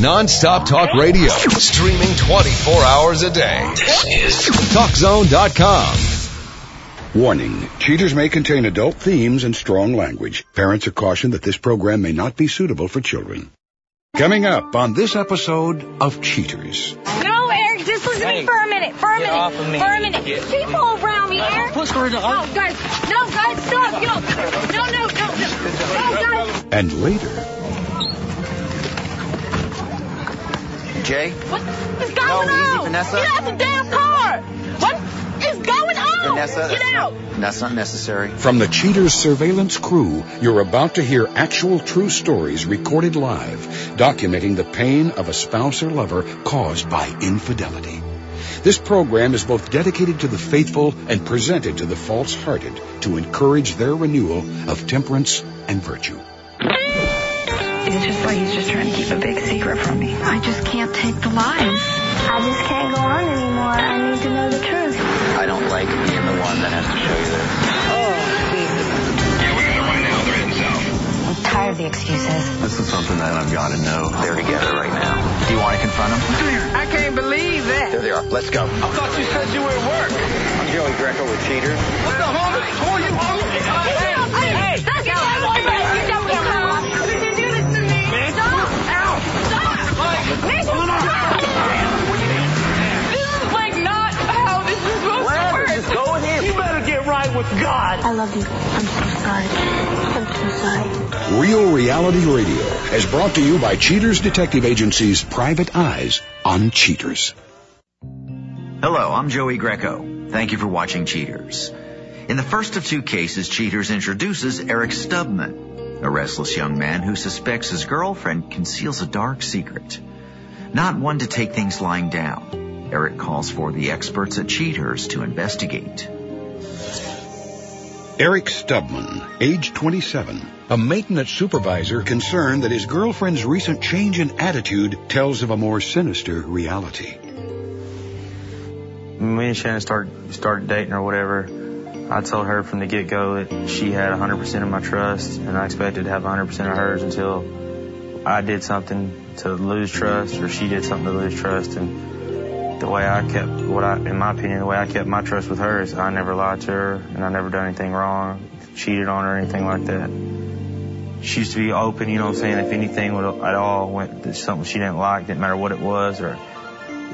Non-stop talk radio. Streaming 24 hours a day. This is TalkZone.com. Warning, cheaters may contain adult themes and strong language. Parents are cautioned that this program may not be suitable for children. Coming up on this episode of Cheaters. No, Eric, just listen to me for a minute. For a Get minute. off of me. For a minute. Get- People around me, Eric. push her No, down. guys. No, guys, stop. Yo. No, no, no, no. No, guys. And later, Jay? What is going No, easy, on? Vanessa. Get out the damn car. What is going on? Vanessa, Get that's out. not, that's not necessary. from the Cheaters surveillance crew, you're about to hear actual true stories recorded live, documenting the pain of a spouse or lover caused by infidelity. This program is both dedicated to the faithful and presented to the false-hearted to encourage their renewal of temperance and virtue. It's just like he's just trying to keep a big secret from me. I just can't take the lies. I just can't go on anymore. I need to know the truth. I don't like being the one that has to show you this. Oh, Jesus. Yeah, we gotta find the other himself. I'm tired of the excuses. This is something that I've got to know. They're together right now. Do you want to confront them? I can't believe that. There they are. Let's go. I thought you said you were at work. I'm Joey Greco with Cheaters. What the hell? Who are you? I love you. I'm so sorry. I'm so sorry. Real Reality Radio is brought to you by Cheaters Detective Agency's Private Eyes on Cheaters. Hello, I'm Joey Greco. Thank you for watching Cheaters. In the first of two cases, Cheaters introduces Eric Stubman, a restless young man who suspects his girlfriend conceals a dark secret. Not one to take things lying down, Eric calls for the experts at Cheaters to investigate. Eric Stubman, age 27, a maintenance supervisor concerned that his girlfriend's recent change in attitude tells of a more sinister reality. me and Shannon started started dating or whatever, I told her from the get go that she had 100% of my trust, and I expected to have 100% of hers until I did something to lose trust, or she did something to lose trust. And the way I kept what I, in my opinion, the way I kept my trust with her is I never lied to her, and I never done anything wrong, cheated on her, or anything like that. She used to be open, you know what I'm saying. If anything would at all went something she didn't like, didn't matter what it was, or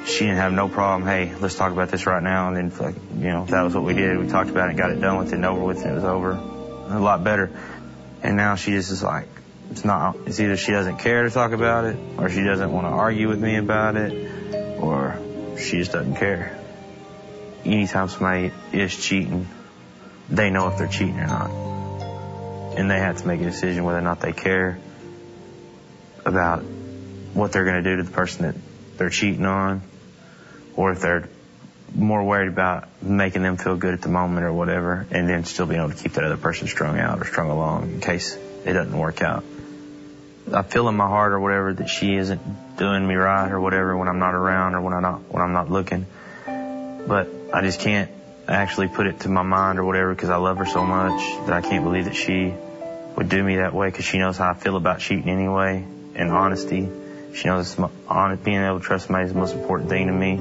she didn't have no problem. Hey, let's talk about this right now. And then, you know, that was what we did. We talked about it, got it done with it, and over with, and it was over. A lot better. And now she just is like, it's not. It's either she doesn't care to talk about it, or she doesn't want to argue with me about it, or she just doesn't care. Anytime somebody is cheating, they know if they're cheating or not, and they have to make a decision whether or not they care about what they're going to do to the person that they're cheating on, or if they're more worried about making them feel good at the moment or whatever, and then still being able to keep that other person strung out or strung along in case it doesn't work out. I feel in my heart or whatever that she isn't doing me right or whatever when I'm not around or when I'm not when I'm not looking, but I just can't actually put it to my mind or whatever because I love her so much that I can't believe that she would do me that way because she knows how I feel about cheating anyway and honesty. She knows being able to trust somebody is the most important thing to me.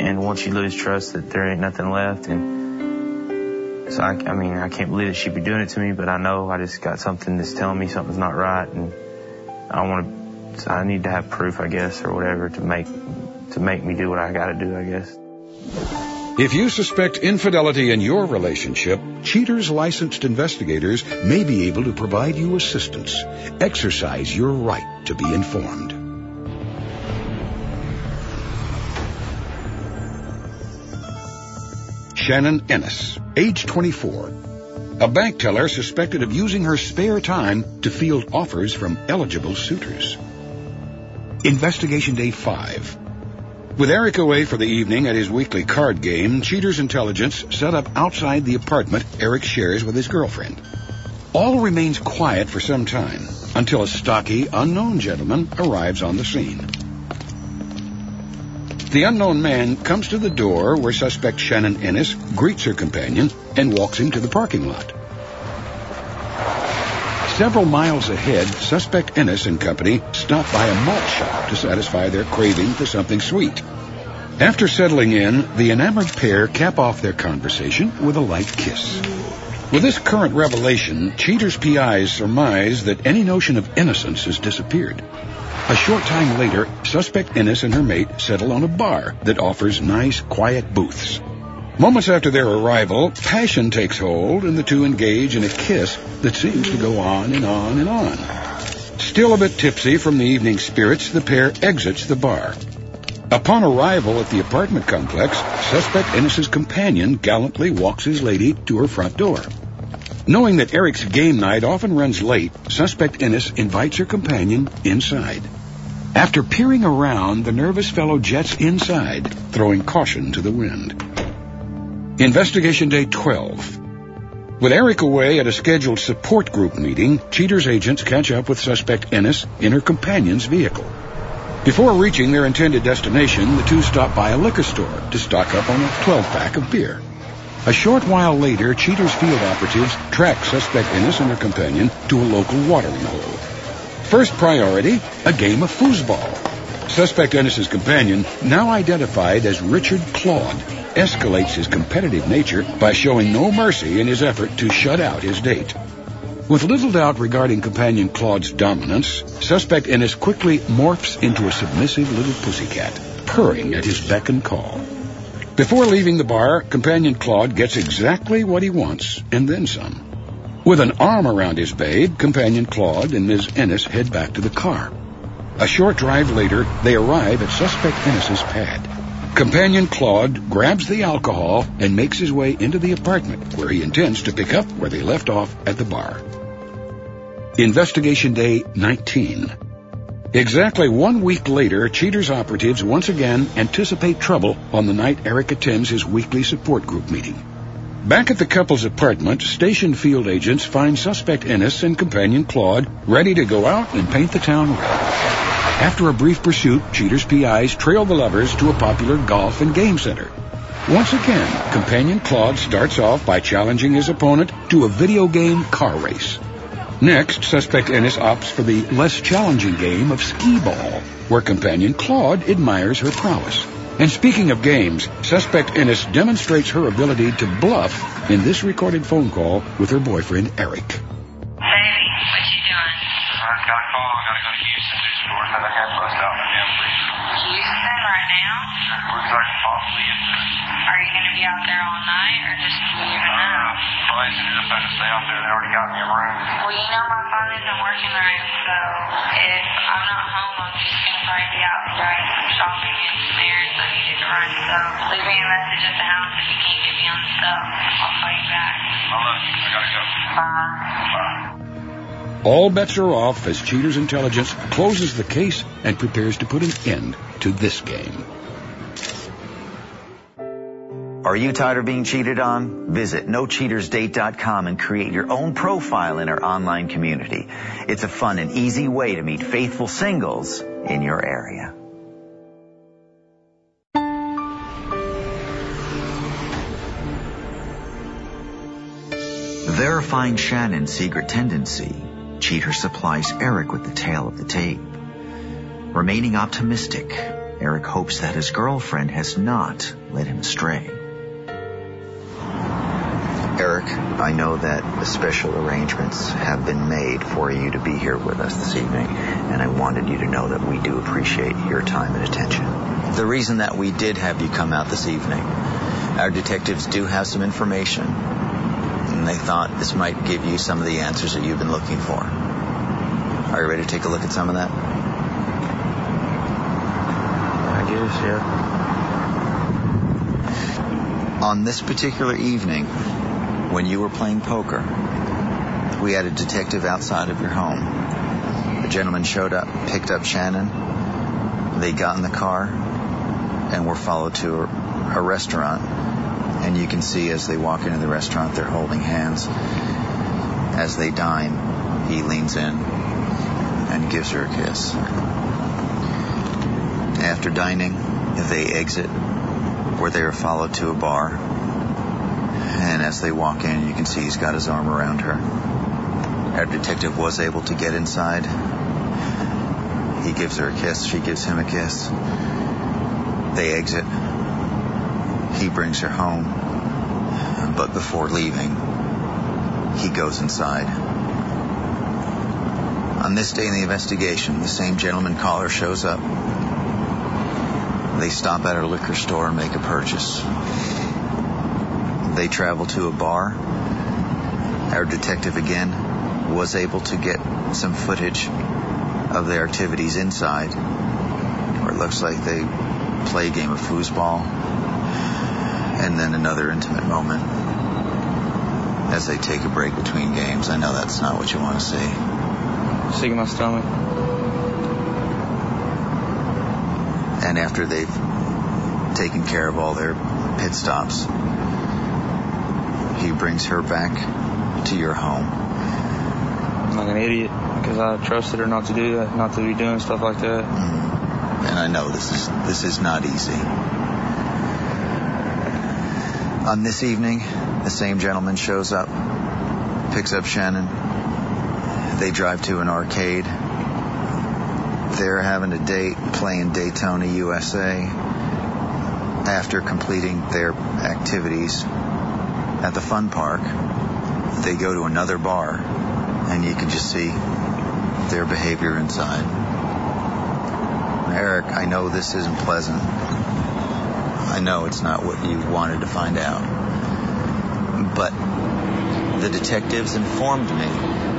And once you lose trust, that there ain't nothing left. And so I, I mean, I can't believe that she'd be doing it to me, but I know I just got something that's telling me something's not right, and I want to. So I need to have proof, I guess, or whatever, to make to make me do what I got to do, I guess. If you suspect infidelity in your relationship, Cheaters licensed investigators may be able to provide you assistance. Exercise your right to be informed. Shannon Ennis, age 24. A bank teller suspected of using her spare time to field offers from eligible suitors. Investigation Day 5. With Eric away for the evening at his weekly card game, Cheaters Intelligence set up outside the apartment Eric shares with his girlfriend. All remains quiet for some time until a stocky, unknown gentleman arrives on the scene. The unknown man comes to the door where suspect Shannon Ennis greets her companion and walks him to the parking lot. Several miles ahead, suspect Ennis and company stop by a malt shop to satisfy their craving for something sweet. After settling in, the enamored pair cap off their conversation with a light kiss. With this current revelation, Cheater's PIs surmise that any notion of innocence has disappeared. A short time later, suspect Ennis and her mate settle on a bar that offers nice, quiet booths. Moments after their arrival, passion takes hold and the two engage in a kiss that seems to go on and on and on. Still a bit tipsy from the evening spirits, the pair exits the bar. Upon arrival at the apartment complex, suspect Ennis's companion gallantly walks his lady to her front door. Knowing that Eric's game night often runs late, suspect Ennis invites her companion inside. After peering around, the nervous fellow jets inside, throwing caution to the wind. Investigation Day 12. With Eric away at a scheduled support group meeting, Cheater's agents catch up with suspect Ennis in her companion's vehicle. Before reaching their intended destination, the two stop by a liquor store to stock up on a 12-pack of beer. A short while later, Cheater's field operatives track suspect Ennis and her companion to a local watering hole. First priority, a game of foosball. Suspect Ennis's companion, now identified as Richard Claude, escalates his competitive nature by showing no mercy in his effort to shut out his date. With little doubt regarding companion Claude's dominance, suspect Ennis quickly morphs into a submissive little pussycat, purring at his beck and call. Before leaving the bar, companion Claude gets exactly what he wants, and then some. With an arm around his babe, companion Claude and Ms. Ennis head back to the car. A short drive later, they arrive at suspect Ennis's pad. Companion Claude grabs the alcohol and makes his way into the apartment where he intends to pick up where they left off at the bar. Investigation Day 19. Exactly one week later, Cheater's operatives once again anticipate trouble on the night Eric attends his weekly support group meeting. Back at the couple's apartment, station field agents find suspect Ennis and companion Claude ready to go out and paint the town red. After a brief pursuit, Cheater's PIs trail the lovers to a popular golf and game center. Once again, companion Claude starts off by challenging his opponent to a video game car race. Next, suspect Ennis opts for the less challenging game of skee ball, where companion Claude admires her prowess. And speaking of games, suspect Ennis demonstrates her ability to bluff in this recorded phone call with her boyfriend Eric. Houston to the store. Have a head bust out in the Houston right now? Looks like possibly if Are you gonna be out there all night or just leaving uh, out? probably ended up having to stay out there. They already got me a room. Well, you know my phone isn't working right, so if I'm not home, I'm just gonna probably be out right shopping and some errands I needed to run. So leave me a message at the house if you can't get me on the cell. I'll call you back. I love you. I gotta go. Bye. Bye. All bets are off as Cheater's intelligence closes the case and prepares to put an end to this game. Are you tired of being cheated on? Visit nocheatersdate.com and create your own profile in our online community. It's a fun and easy way to meet faithful singles in your area. Verifying Shannon's secret tendency, Cheater supplies Eric with the tale of the tape. Remaining optimistic, Eric hopes that his girlfriend has not led him astray. Eric, I know that special arrangements have been made for you to be here with us this evening, and I wanted you to know that we do appreciate your time and attention. The reason that we did have you come out this evening, our detectives do have some information, and they thought this might give you some of the answers that you've been looking for. Are you ready to take a look at some of that? I guess, yeah. On this particular evening, when you were playing poker, we had a detective outside of your home. A gentleman showed up, picked up Shannon. They got in the car and were followed to a, a restaurant. And you can see as they walk into the restaurant, they're holding hands. As they dine, he leans in and gives her a kiss. After dining, they exit where they are followed to a bar. And as they walk in, you can see he's got his arm around her. Our detective was able to get inside. He gives her a kiss. She gives him a kiss. They exit. He brings her home. But before leaving, he goes inside. On this day in the investigation, the same gentleman caller shows up. They stop at a liquor store and make a purchase. They travel to a bar. Our detective again was able to get some footage of their activities inside, where it looks like they play a game of foosball, and then another intimate moment as they take a break between games. I know that's not what you want to see. Sick in my stomach. And after they've taken care of all their pit stops, he brings her back to your home. I'm like an idiot because I trusted her not to do that, not to be doing stuff like that. Mm. And I know this is this is not easy. On this evening, the same gentleman shows up, picks up Shannon. They drive to an arcade. They're having a date playing Daytona USA. After completing their activities at the fun park, they go to another bar, and you can just see their behavior inside. Eric, I know this isn't pleasant. I know it's not what you wanted to find out. But the detectives informed me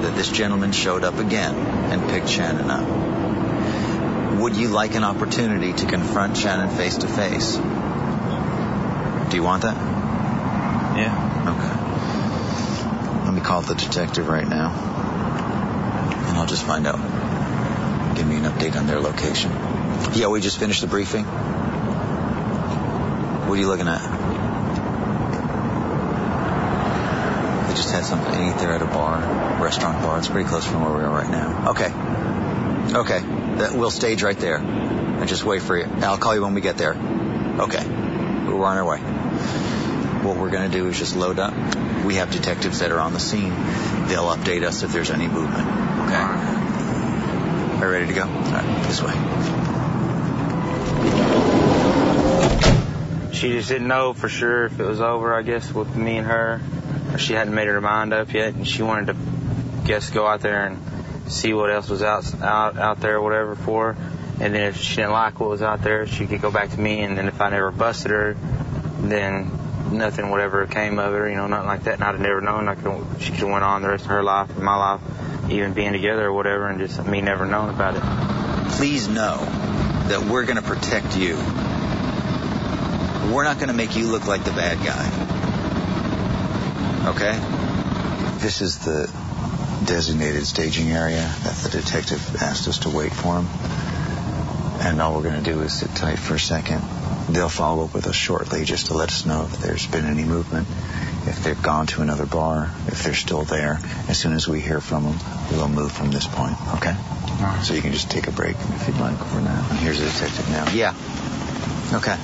that this gentleman showed up again and picked Shannon up. Would you like an opportunity to confront Shannon face to face? Do you want that? Yeah. Okay. Let me call the detective right now. And I'll just find out. Give me an update on their location. Yeah, we just finished the briefing. What are you looking at? They just had something to eat there at a bar, restaurant bar. It's pretty close from where we are right now. Okay. Okay. That, we'll stage right there. And just wait for you. I'll call you when we get there. Okay. We're on our way. What we're going to do is just load up. We have detectives that are on the scene. They'll update us if there's any movement. Okay? Are you ready to go? All right, this way. She just didn't know for sure if it was over, I guess, with me and her. She hadn't made her mind up yet, and she wanted to, guess, go out there and see what else was out out out there, whatever for. her. And then if she didn't like what was out there, she could go back to me. And then if I never busted her, then nothing, whatever came of her, you know, nothing like that. And I'd have never known. I could, she could have went on the rest of her life, and my life, even being together or whatever, and just me never knowing about it. Please know that we're going to protect you. We're not going to make you look like the bad guy. Okay? This is the designated staging area that the detective asked us to wait for him. And all we're going to do is sit tight for a second. They'll follow up with us shortly just to let us know if there's been any movement, if they've gone to another bar, if they're still there. As soon as we hear from them, we'll move from this point, okay? So you can just take a break if you'd like for now. And here's the detective now. Yeah. Okay.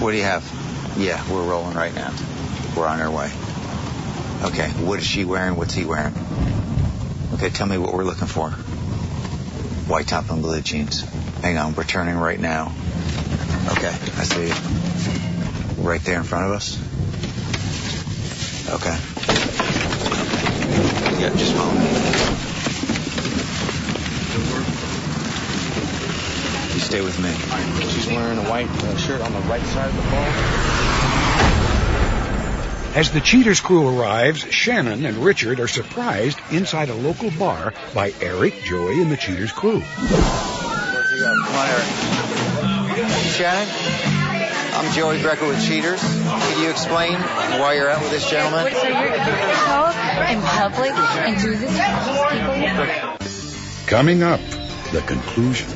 What do you have? Yeah, we're rolling right now. We're on our way. Okay, what is she wearing? What's he wearing? Okay, tell me what we're looking for. White top and blue jeans. Hang on, we're turning right now. Okay, I see. Right there in front of us? Okay. Yeah, just follow me. Stay with me. She's wearing a white uh, shirt on the right side of the bar. As the Cheaters crew arrives, Shannon and Richard are surprised inside a local bar by Eric, Joey, and the Cheaters crew. Where's he go? Come on, Eric. Shannon, I'm Joey Greco with Cheaters. Can you explain why you're out with this gentleman? So you're going talk in public and do this to these people? Coming up, the conclusion.